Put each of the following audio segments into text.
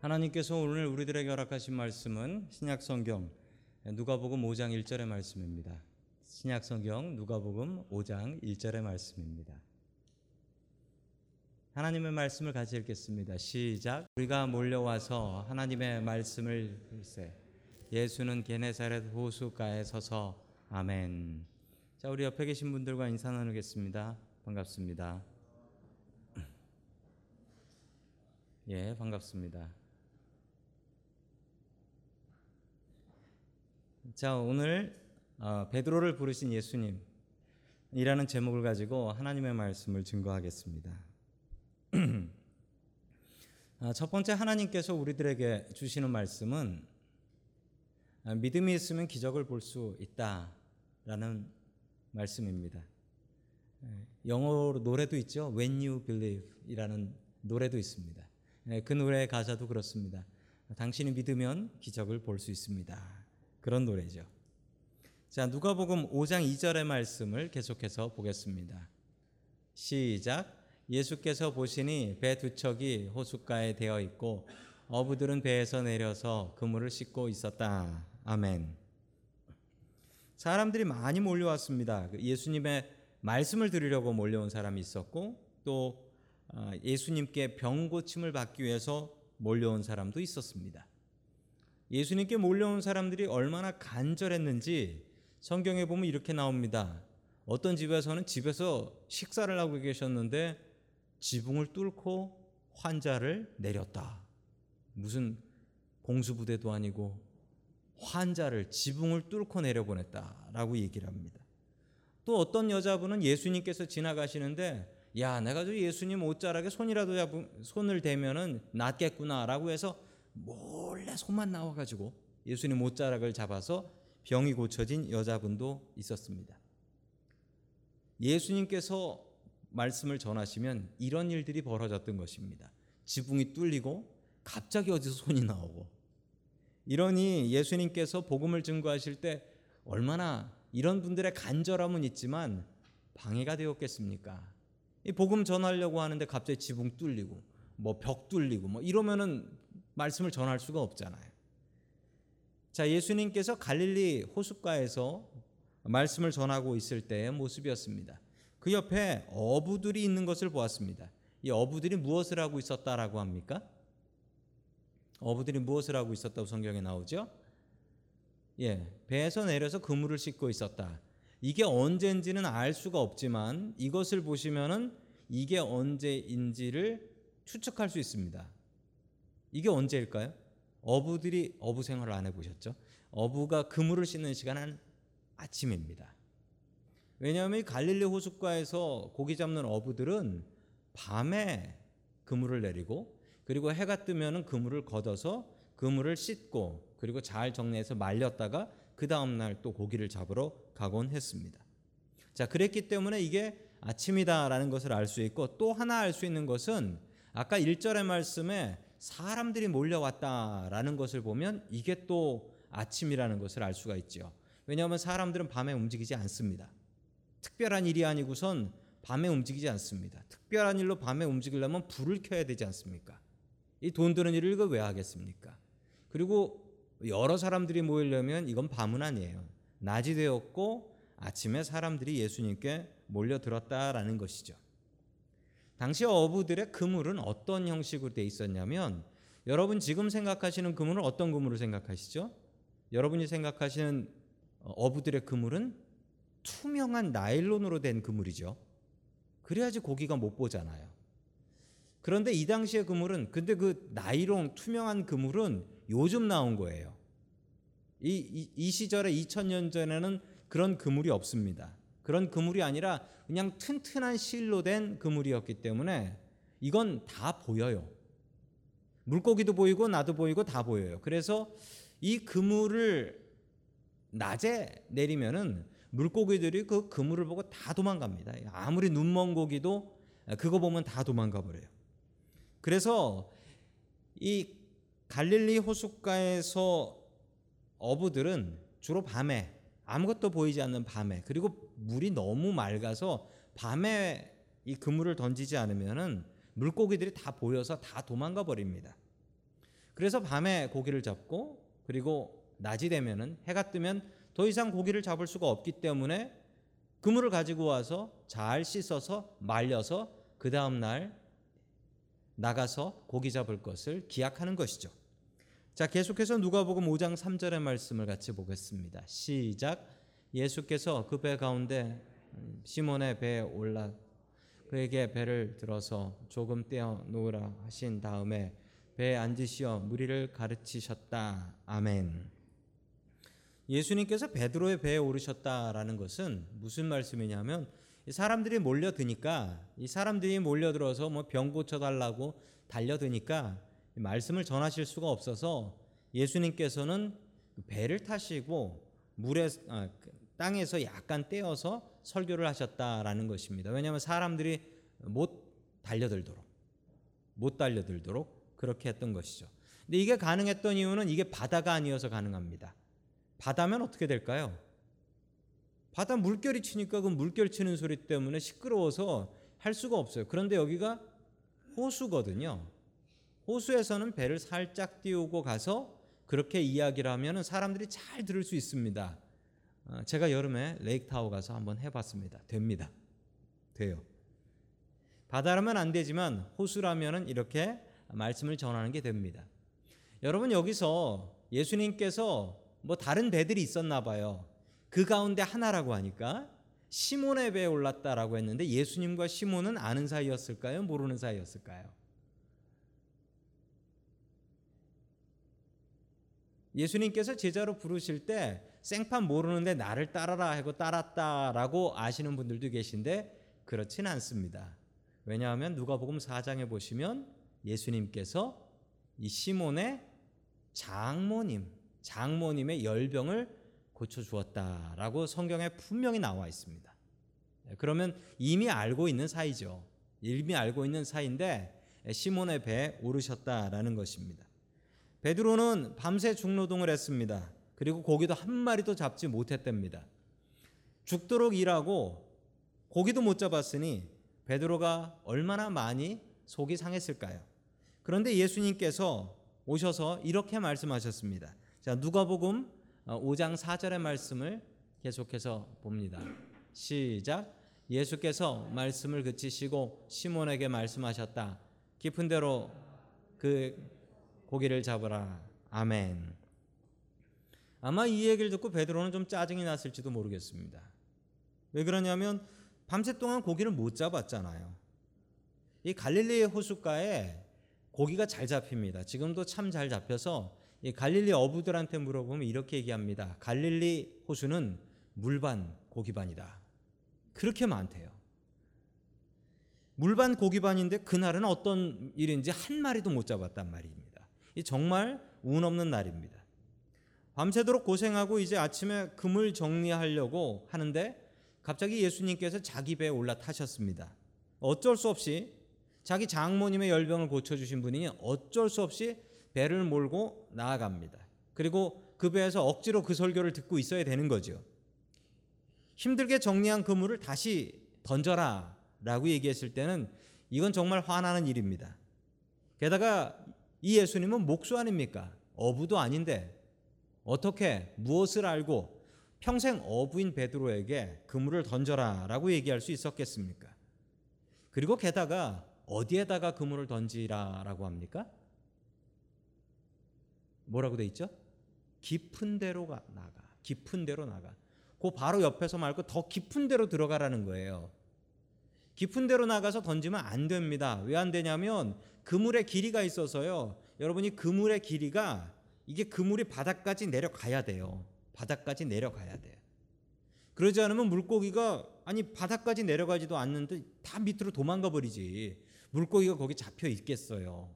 하나님께서 오늘 우리들에게 허락하신 말씀은 신약 성경 누가복음 5장 1절의 말씀입니다. 신약 성경 누가복음 5장 1절의 말씀입니다. 하나님의 말씀을 같이 읽겠습니다. 시작. 우리가 몰려와서 하나님의 말씀을 글세 예수는 게네사렛 호수가에 서서 아멘. 자, 우리 옆에 계신 분들과 인사 나누겠습니다. 반갑습니다. 예, 반갑습니다. 자, 오늘 어, 베드로를 부르신 예수님이라는 제목을 가지고 하나님의 말씀을 증거하겠습니다. 아, 첫 번째 하나님께서 우리들에게 주시는 말씀은 아, 믿음이 있으면 기적을 볼 수 있다라는 말씀입니다. 예, 영어로 노래도 있죠. When You Believe이라는 노래도 있습니다. 예, 그 노래의 가사도 그렇습니다. 당신이 믿으면 기적을 볼 수 있습니다. 그런 노래죠. 자, 누가복음 5장 2절의 말씀을 계속해서 보겠습니다. 시작. 예수께서 보시니 배 두 척이 호숫가에 되어 있고 어부들은 배에서 내려서 그물을 씻고 있었다. 아멘. 사람들이 많이 몰려왔습니다. 그 예수님의 말씀을 들으려고 몰려온 사람이 있었고 또 아, 예수님께 병 고침을 받기 위해서 몰려온 사람도 있었습니다. 예수님께 몰려온 사람들이 얼마나 간절했는지 성경에 보면 이렇게 나옵니다. 어떤 집에서는 집에서 식사를 하고 계셨는데 지붕을 뚫고 환자를 내렸다. 무슨 공수부대도 아니고 환자를 지붕을 뚫고 내려보냈다라고 얘기를 합니다. 또 어떤 여자분은 예수님께서 지나가시는데 야 내가 저 예수님 옷자락에 손이라도 잡으, 손을 대면은 낫겠구나라고 해서 몰래 손만 나와가지고 예수님 옷자락을 잡아서 병이 고쳐진 여자분도 있었습니다. 예수님께서 말씀을 전하시면 이런 일들이 벌어졌던 것입니다. 지붕이 뚫리고 갑자기 어디서 손이 나오고 이러니 예수님께서 복음을 증거하실 때 얼마나 이런 분들의 간절함은 있지만 방해가 되었겠습니까? 이 복음 전하려고 하는데 갑자기 지붕 뚫리고 뭐 벽 뚫리고 뭐 이러면은 말씀을 전할 수가 없잖아요. 자, 예수님께서 갈릴리 호숫가에서 말씀을 전하고 있을 때의 모습이었습니다. 그 옆에 어부들이 있는 것을 보았습니다. 이 어부들이 무엇을 하고 있었다라고 합니까? 어부들이 무엇을 하고 있었다고 성경에 나오죠? 예, 배에서 내려서 그물을 씻고 있었다. 이게 언제인지는 알 수가 없지만 이것을 보시면은 이게 언제인지를 추측할 수 있습니다. 이게 언제일까요? 어부들이 어부 생활을 안 해보셨죠? 어부가 그물을 씻는 시간은 아침입니다. 왜냐하면 갈릴리 호숫가에서 고기 잡는 어부들은 밤에 그물을 내리고 그리고 해가 뜨면은 그물을 걷어서 그물을 씻고 그리고 잘 정리해서 말렸다가 그 다음 날 또 고기를 잡으러 가곤 했습니다. 자, 그랬기 때문에 이게 아침이다라는 것을 알 수 있고 또 하나 알 수 있는 것은 아까 1절의 말씀에 사람들이 몰려왔다라는 것을 보면 이게 또 아침이라는 것을 알 수가 있죠. 왜냐하면 사람들은 밤에 움직이지 않습니다. 특별한 일이 아니고선 밤에 움직이지 않습니다. 특별한 일로 밤에 움직이려면 불을 켜야 되지 않습니까? 이 돈 드는 일을 이거 왜 하겠습니까? 그리고 여러 사람들이 모이려면 이건 밤은 아니에요. 낮이 되었고 아침에 사람들이 예수님께 몰려들었다라는 것이죠. 당시 어부들의 그물은 어떤 형식으로 돼 있었냐면 여러분 지금 생각하시는 그물은 어떤 그물을 생각하시죠? 여러분이 생각하시는 어부들의 그물은 투명한 나일론으로 된 그물이죠. 그래야지 고기가 못 보잖아요. 그런데 이 당시의 그물은 근데 그 나일론 투명한 그물은 요즘 나온 거예요. 이, 이, 이 시절에 2000년 전에는 그런 그물이 없습니다. 그런 그물이 아니라 그냥 튼튼한 실로 된 그물이었기 때문에 이건 다 보여요. 물고기도 보이고 나도 보이고 다 보여요. 그래서 이 그물을 낮에 내리면은 물고기들이 그 그물을 보고 다 도망갑니다. 아무리 눈먼 고기도 그거 보면 다 도망가 버려요. 그래서 이 갈릴리 호숫가에서 어부들은 주로 밤에 아무것도 보이지 않는 밤에 그리고 물이 너무 맑아서 밤에 이 그물을 던지지 않으면은 물고기들이 다 보여서 다 도망가 버립니다. 그래서 밤에 고기를 잡고 그리고 낮이 되면은 해가 뜨면 더 이상 고기를 잡을 수가 없기 때문에 그물을 가지고 와서 잘 씻어서 말려서 그 다음 날 나가서 고기 잡을 것을 기약하는 것이죠. 자, 계속해서 누가복음 5장 3절의 말씀을 같이 보겠습니다. 시작. 예수께서 그 배 가운데 시몬의 배에 올라 그에게 배를 들어서 조금 떼어 놓으라 하신 다음에 배에 앉으시어 무리를 가르치셨다. 아멘. 예수님께서 베드로의 배에 오르셨다라는 것은 무슨 말씀이냐면 사람들이 몰려드니까 이 사람들이 몰려들어서 뭐 병 고쳐 달라고 달려드니까 말씀을 전하실 수가 없어서 예수님께서는 배를 타시고 물에 아, 땅에서 약간 떼어서 설교를 하셨다라는 것입니다. 왜냐하면 사람들이 못 달려들도록 못 달려들도록 그렇게 했던 것이죠. 근데 이게 가능했던 이유는 이게 바다가 아니어서 가능합니다. 바다면 어떻게 될까요? 바다 물결이 치니까 그 물결 치는 소리 때문에 시끄러워서 할 수가 없어요. 그런데 여기가 호수거든요. 호수에서는 배를 살짝 띄우고 가서 그렇게 이야기를 하면 사람들이 잘 들을 수 있습니다. 어, 제가 여름에 레이크타워 가서 한번 해봤습니다. 됩니다. 돼요. 바다라면 안 되지만 호수라면은 이렇게 말씀을 전하는 게 됩니다. 여러분 여기서 예수님께서 뭐 다른 배들이 있었나 봐요. 그 가운데 하나라고 하니까 시몬의 배에 올랐다라고 했는데 예수님과 시몬은 아는 사이였을까요? 모르는 사이였을까요? 예수님께서 제자로 부르실 때 생판 모르는데 나를 따라라 하고 따랐다라고 아시는 분들도 계신데 그렇진 않습니다. 왜냐하면 누가복음 4장에 보시면 예수님께서 이 시몬의 장모님, 장모님의 열병을 고쳐 주었다라고 성경에 분명히 나와 있습니다. 그러면 이미 알고 있는 사이죠. 이미 알고 있는 사이인데 시몬의 배에 오르셨다라는 것입니다. 베드로는 밤새 중노동을 했습니다. 그리고 고기도 한 마리도 잡지 못했답니다. 죽도록 일하고 고기도 못 잡았으니 베드로가 얼마나 많이 속이 상했을까요? 그런데 예수님께서 오셔서 이렇게 말씀하셨습니다. 자, 누가복음 5장 4절의 말씀을 계속해서 봅니다. 시작. 예수께서 말씀을 그치시고 시몬에게 말씀하셨다. 깊은 데로 그 고기를 잡으라. 아멘. 아마 이 얘기를 듣고 베드로는 좀 짜증이 났을지도 모르겠습니다. 왜 그러냐면 밤새 동안 고기를 못 잡았잖아요. 이 갈릴리 호숫가에 고기가 잘 잡힙니다. 지금도 참 잘 잡혀서 이 갈릴리 어부들한테 물어보면 이렇게 얘기합니다. 갈릴리 호수는 물반 고기반이다. 그렇게 많대요. 물반 고기반인데 그날은 어떤 일인지 한 마리도 못 잡았단 말입니다. 이 정말 운 없는 날입니다. 밤새도록 고생하고 이제 아침에 금을 정리하려고 하는데 갑자기 예수님께서 자기 배에 올라타셨습니다. 어쩔 수 없이 자기 장모님의 열병을 고쳐주신 분이 어쩔 수 없이 배를 몰고 나아갑니다. 그리고 그 배에서 억지로 그 설교를 듣고 있어야 되는 거죠. 힘들게 정리한 그물을 다시 던져라 라고 얘기했을 때는 이건 정말 화나는 일입니다. 게다가 이 예수님은 목수 아닙니까? 어부도 아닌데 어떻게 무엇을 알고 평생 어부인 베드로에게 그물을 던져라라고 얘기할 수 있었겠습니까? 그리고 게다가 어디에다가 그물을 던지라라고 합니까? 뭐라고 돼 있죠? 깊은 데로 가, 나가. 깊은 데로 나가. 그 바로 옆에서 말고 더 깊은 데로 들어가라는 거예요. 깊은 데로 나가서 던지면 안 됩니다. 왜 안 되냐면 그물의 길이가 있어서요. 여러분이 그물의 길이가 이게 그물이 바닥까지 내려가야 돼요. 바닥까지 내려가야 돼요. 그러지 않으면 물고기가 아니 바닥까지 내려가지도 않는데 다 밑으로 도망가 버리지. 물고기가 거기 잡혀 있겠어요.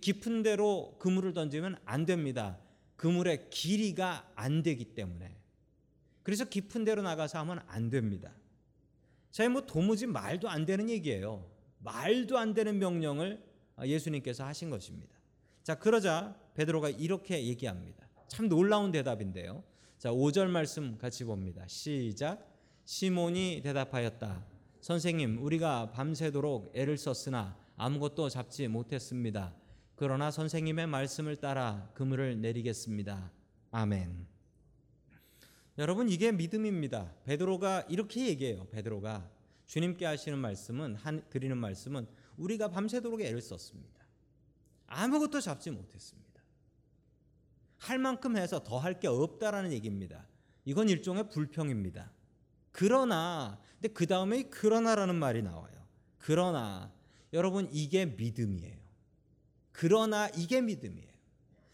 깊은 데로 그물을 던지면 안 됩니다. 그물의 길이가 안 되기 때문에. 그래서 깊은 데로 나가서 하면 안 됩니다. 자, 뭐 도무지 말도 안 되는 얘기예요. 말도 안 되는 명령을 예수님께서 하신 것입니다. 자, 그러자 베드로가 이렇게 얘기합니다. 참 놀라운 대답인데요. 자, 5절 말씀 같이 봅니다. 시작. 시몬이 대답하였다. 선생님, 우리가 밤새도록 애를 썼으나 아무것도 잡지 못했습니다. 그러나 선생님의 말씀을 따라 그물을 내리겠습니다. 아멘. 여러분 이게 믿음입니다. 베드로가 이렇게 얘기해요. 베드로가 주님께 하시는 말씀은 한, 드리는 말씀은 우리가 밤새도록 애를 썼습니다. 아무것도 잡지 못했습니다. 할 만큼 해서 더 할 게 없다라는 얘기입니다. 이건 일종의 불평입니다. 그러나 근데 그 다음에 그러나라는 말이 나와요. 그러나 여러분 이게 믿음이에요. 그러나 이게 믿음이에요.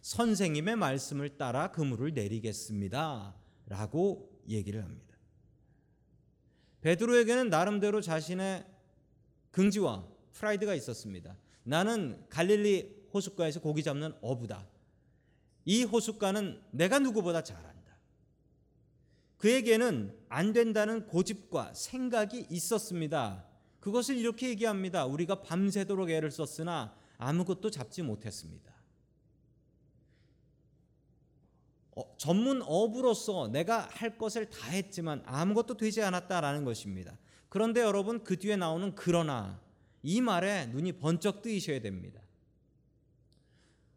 선생님의 말씀을 따라 그물을 내리겠습니다. 라고 얘기를 합니다. 베드로에게는 나름대로 자신의 긍지와 프라이드가 있었습니다. 나는 갈릴리 호숫가에서 고기 잡는 어부다. 이 호숫가는 내가 누구보다 잘한다. 그에게는 안 된다는 고집과 생각이 있었습니다. 그것을 이렇게 얘기합니다. 우리가 밤새도록 애를 썼으나 아무것도 잡지 못했습니다. 어, 전문 어부로서 내가 할 것을 다 했지만 아무것도 되지 않았다라는 것입니다. 그런데 여러분 그 뒤에 나오는 그러나 이 말에 눈이 번쩍 뜨이셔야 됩니다.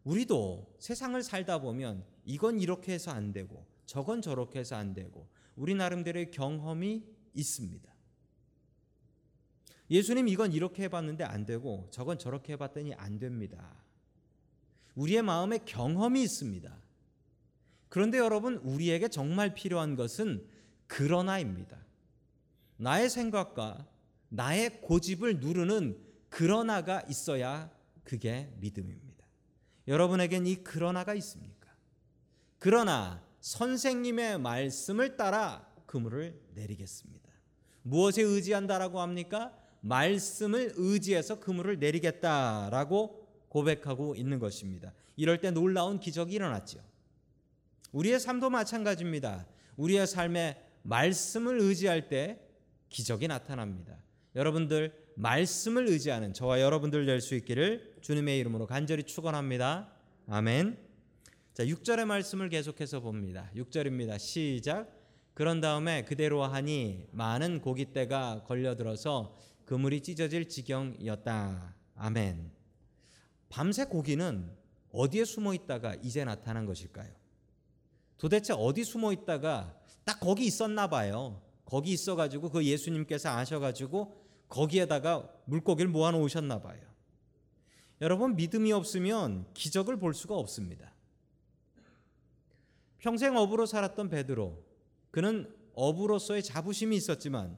우리도 세상을 살다 보면 이건 이렇게 해서 안 되고 저건 저렇게 해서 안 되고 우리 나름대로의 경험이 있습니다. 예수님 이건 이렇게 해봤는데 안 되고 저건 저렇게 해봤더니 안 됩니다. 우리의 마음에 경험이 있습니다. 그런데 여러분 우리에게 정말 필요한 것은 그러나입니다. 나의 생각과 나의 고집을 누르는 그러나가 있어야 그게 믿음입니다. 여러분에겐 이 그러나가 있습니까? 그러나 선생님의 말씀을 따라 그물을 내리겠습니다. 무엇에 의지한다라고 합니까? 말씀을 의지해서 그물을 내리겠다라고 고백하고 있는 것입니다. 이럴 때 놀라운 기적이 일어났죠. 우리의 삶도 마찬가지입니다. 우리의 삶에 말씀을 의지할 때 기적이 나타납니다. 여러분들 말씀을 의지하는 저와 여러분들 될 수 있기를 주님의 이름으로 간절히 축원합니다. 아멘. 자, 6절의 말씀을 계속해서 봅니다. 6절입니다. 시작. 그런 다음에 그대로 하니 많은 고깃대가 걸려들어서 그물이 찢어질 지경이었다. 아멘. 밤새 고기는 어디에 숨어 있다가 이제 나타난 것일까요? 도대체 어디 숨어 있다가 딱 거기 있었나 봐요. 거기 있어가지고 그 예수님께서 아셔가지고 거기에다가 물고기를 모아 놓으셨나 봐요. 여러분 믿음이 없으면 기적을 볼 수가 없습니다. 평생 어부로 살았던 베드로 그는 어부로서의 자부심이 있었지만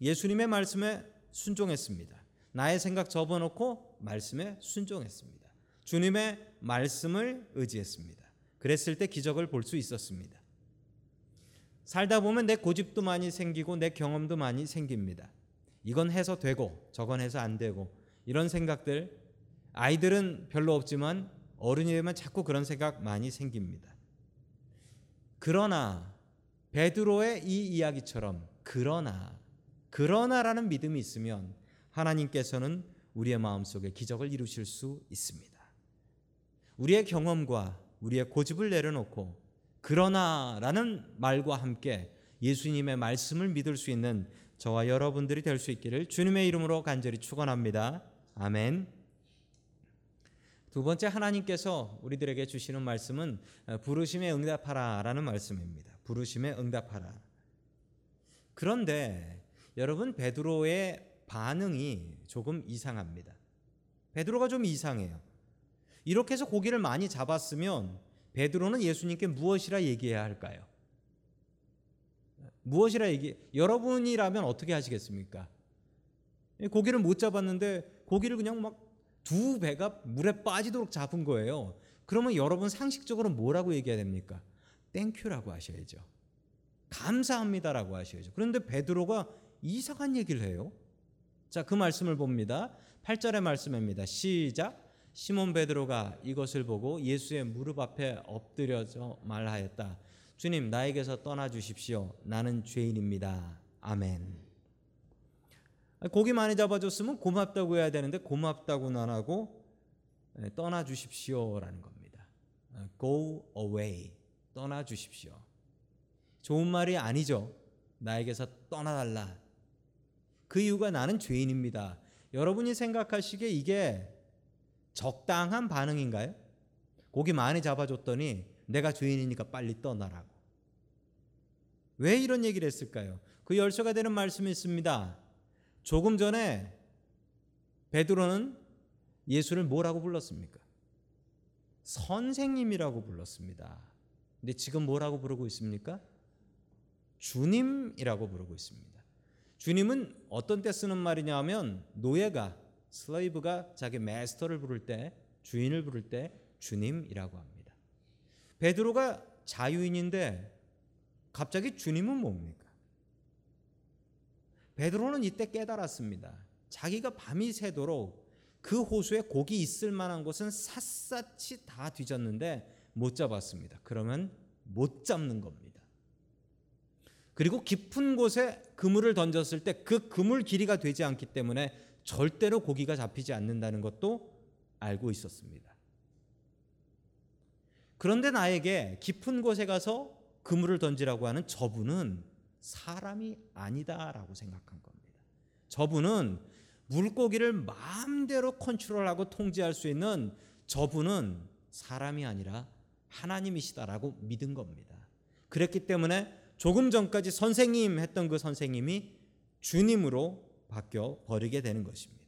예수님의 말씀에 순종했습니다. 나의 생각 접어놓고 말씀에 순종했습니다. 주님의 말씀을 의지했습니다. 그랬을 때 기적을 볼 수 있었습니다. 살다 보면 내 고집도 많이 생기고 내 경험도 많이 생깁니다. 이건 해서 되고 저건 해서 안 되고 이런 생각들 아이들은 별로 없지만 어른이 되면 자꾸 그런 생각 많이 생깁니다. 그러나 베드로의 이 이야기처럼 그러나 그러나라는 믿음이 있으면 하나님께서는 우리의 마음속에 기적을 이루실 수 있습니다. 우리의 경험과 우리의 고집을 내려놓고 그러나라는 말과 함께 예수님의 말씀을 믿을 수 있는 저와 여러분들이 될 수 있기를 주님의 이름으로 간절히 축원합니다. 아멘. 두 번째 하나님께서 우리들에게 주시는 말씀은 부르심에 응답하라라는 말씀입니다. 부르심에 응답하라. 그런데 여러분 베드로의 반응이 조금 이상합니다. 베드로가 좀 이상해요. 이렇게 해서 고기를 많이 잡았으면 베드로는 예수님께 무엇이라 얘기해야 할까요? 무엇이라 얘기? 여러분이라면 어떻게 하시겠습니까? 고기를 못 잡았는데 고기를 그냥 막 두 배가 물에 빠지도록 잡은 거예요. 그러면 여러분 상식적으로 뭐라고 얘기해야 됩니까? thank you라고 하셔야죠. 감사합니다라고 하셔야죠. 그런데 베드로가 이상한 얘기를 해요. 자, 그 말씀을 봅니다. 8절의 말씀입니다. 시작. 시몬 베드로가 이것을 보고 예수의 무릎 앞에 엎드려져 말하였다. 주님, 나에게서 떠나 주십시오. 나는 죄인입니다. 아멘. 고기 많이 잡아줬으면 고맙다고 해야 되는데 고맙다고는 안 하고 떠나 주십시오라는 겁니다. Go away. 떠나 주십시오. 좋은 말이 아니죠. 나에게서 떠나달라. 그 이유가 나는 죄인입니다. 여러분이 생각하시기에 이게 적당한 반응인가요? 고기 많이 잡아줬더니 내가 주인이니까 빨리 떠나라고. 왜 이런 얘기를 했을까요? 그 열쇠가 되는 말씀이 있습니다. 조금 전에 베드로는 예수를 뭐라고 불렀습니까? 선생님이라고 불렀습니다. 근데 지금 뭐라고 부르고 있습니까? 주님이라고 부르고 있습니다. 주님은 어떤 때 쓰는 말이냐 하면 노예가 슬레이브가 자기 마스터를 부를 때 주인을 부를 때 주님이라고 합니다. 베드로가 자유인인데 갑자기 주님은 뭡니까? 베드로는 이때 깨달았습니다. 자기가 밤이 새도록 그 호수에 고기 있을 만한 곳은 샅샅이 다 뒤졌는데 못 잡았습니다. 그러면 못 잡는 겁니다. 그리고 깊은 곳에 그물을 던졌을 때 그 그물 길이가 되지 않기 때문에 절대로 고기가 잡히지 않는다는 것도 알고 있었습니다. 그런데 나에게 깊은 곳에 가서 그물을 던지라고 하는 저분은 사람이 아니다라고 생각한 겁니다. 저분은 물고기를 마음대로 컨트롤하고 통제할 수 있는 저분은 사람이 아니라 하나님이시다라고 믿은 겁니다. 그랬기 때문에 조금 전까지 선생님 했던 그 선생님이 주님으로 바뀌어 버리게 되는 것입니다.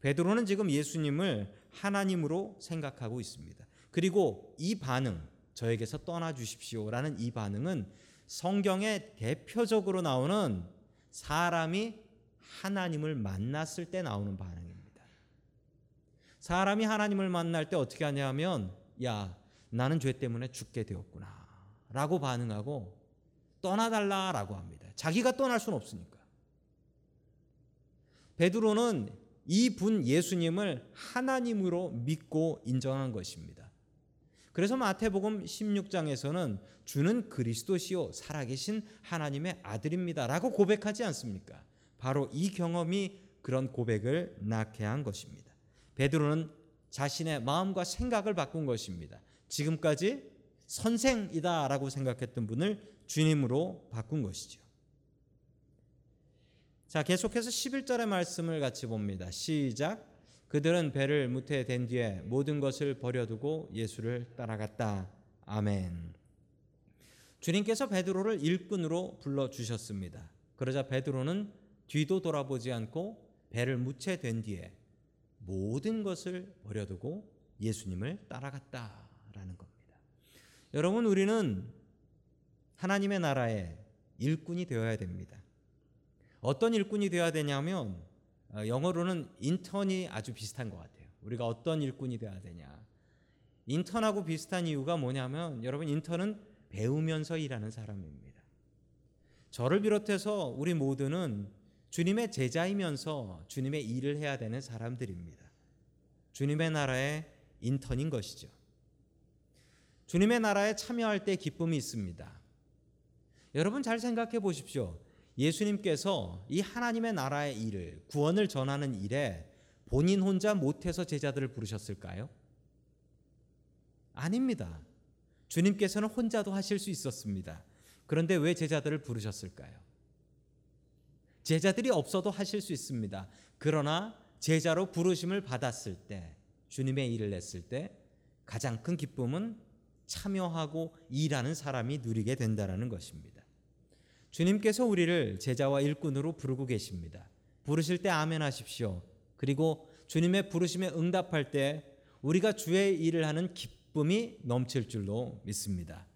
베드로는 지금 예수님을 하나님으로 생각하고 있습니다. 그리고 이 반응, 저에게서 떠나 주십시오라는 이 반응은 성경에 대표적으로 나오는 사람이 하나님을 만났을 때 나오는 반응입니다. 사람이 하나님을 만날 때 어떻게 하냐면 야, 나는 죄 때문에 죽게 되었구나. 라고 반응하고 떠나달라라고 합니다. 자기가 떠날 수는 없으니까. 베드로는 이분 예수님을 하나님으로 믿고 인정한 것입니다. 그래서 마태복음 16장에서는 주는 그리스도시요 살아계신 하나님의 아들입니다라고 고백하지 않습니까? 바로 이 경험이 그런 고백을 낳게 한 것입니다. 베드로는 자신의 마음과 생각을 바꾼 것입니다. 지금까지 선생이다라고 생각했던 분을 주님으로 바꾼 것이죠. 자, 계속해서 11절의 말씀을 같이 봅니다. 시작. 그들은 배를 무태 댄 뒤에 모든 것을 버려두고 예수를 따라갔다. 아멘. 주님께서 베드로를 일꾼으로 불러 주셨습니다. 그러자 베드로는 뒤도 돌아보지 않고 배를 무채 된 뒤에 모든 것을 버려두고 예수님을 따라갔다라는 겁니다. 여러분 우리는 하나님의 나라의 일꾼이 되어야 됩니다. 어떤 일꾼이 되어야 되냐면 어, 영어로는 인턴이 아주 비슷한 것 같아요. 우리가 어떤 일꾼이 되어야 되냐. 인턴하고 비슷한 이유가 뭐냐면 여러분 인턴은 배우면서 일하는 사람입니다. 저를 비롯해서 우리 모두는 주님의 제자이면서 주님의 일을 해야 되는 사람들입니다. 주님의 나라의 인턴인 것이죠. 주님의 나라에 참여할 때 기쁨이 있습니다. 여러분 잘 생각해 보십시오. 예수님께서 이 하나님의 나라의 일을 구원을 전하는 일에 본인 혼자 못해서 제자들을 부르셨을까요? 아닙니다. 주님께서는 혼자도 하실 수 있었습니다. 그런데 왜 제자들을 부르셨을까요? 제자들이 없어도 하실 수 있습니다. 그러나 제자로 부르심을 받았을 때 주님의 일을 했을 때 가장 큰 기쁨은 참여하고 일하는 사람이 누리게 된다라는 것입니다. 주님께서 우리를 제자와 일꾼으로 부르고 계십니다. 부르실 때 아멘 하십시오. 그리고 주님의 부르심에 응답할 때 우리가 주의 일을 하는 기쁨이 넘칠 줄로 믿습니다.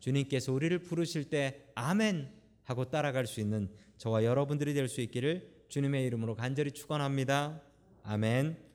주님께서 우리를 부르실 때 아멘 하고 따라갈 수 있는 저와 여러분들이 될 수 있기를 주님의 이름으로 간절히 축원합니다. 아멘.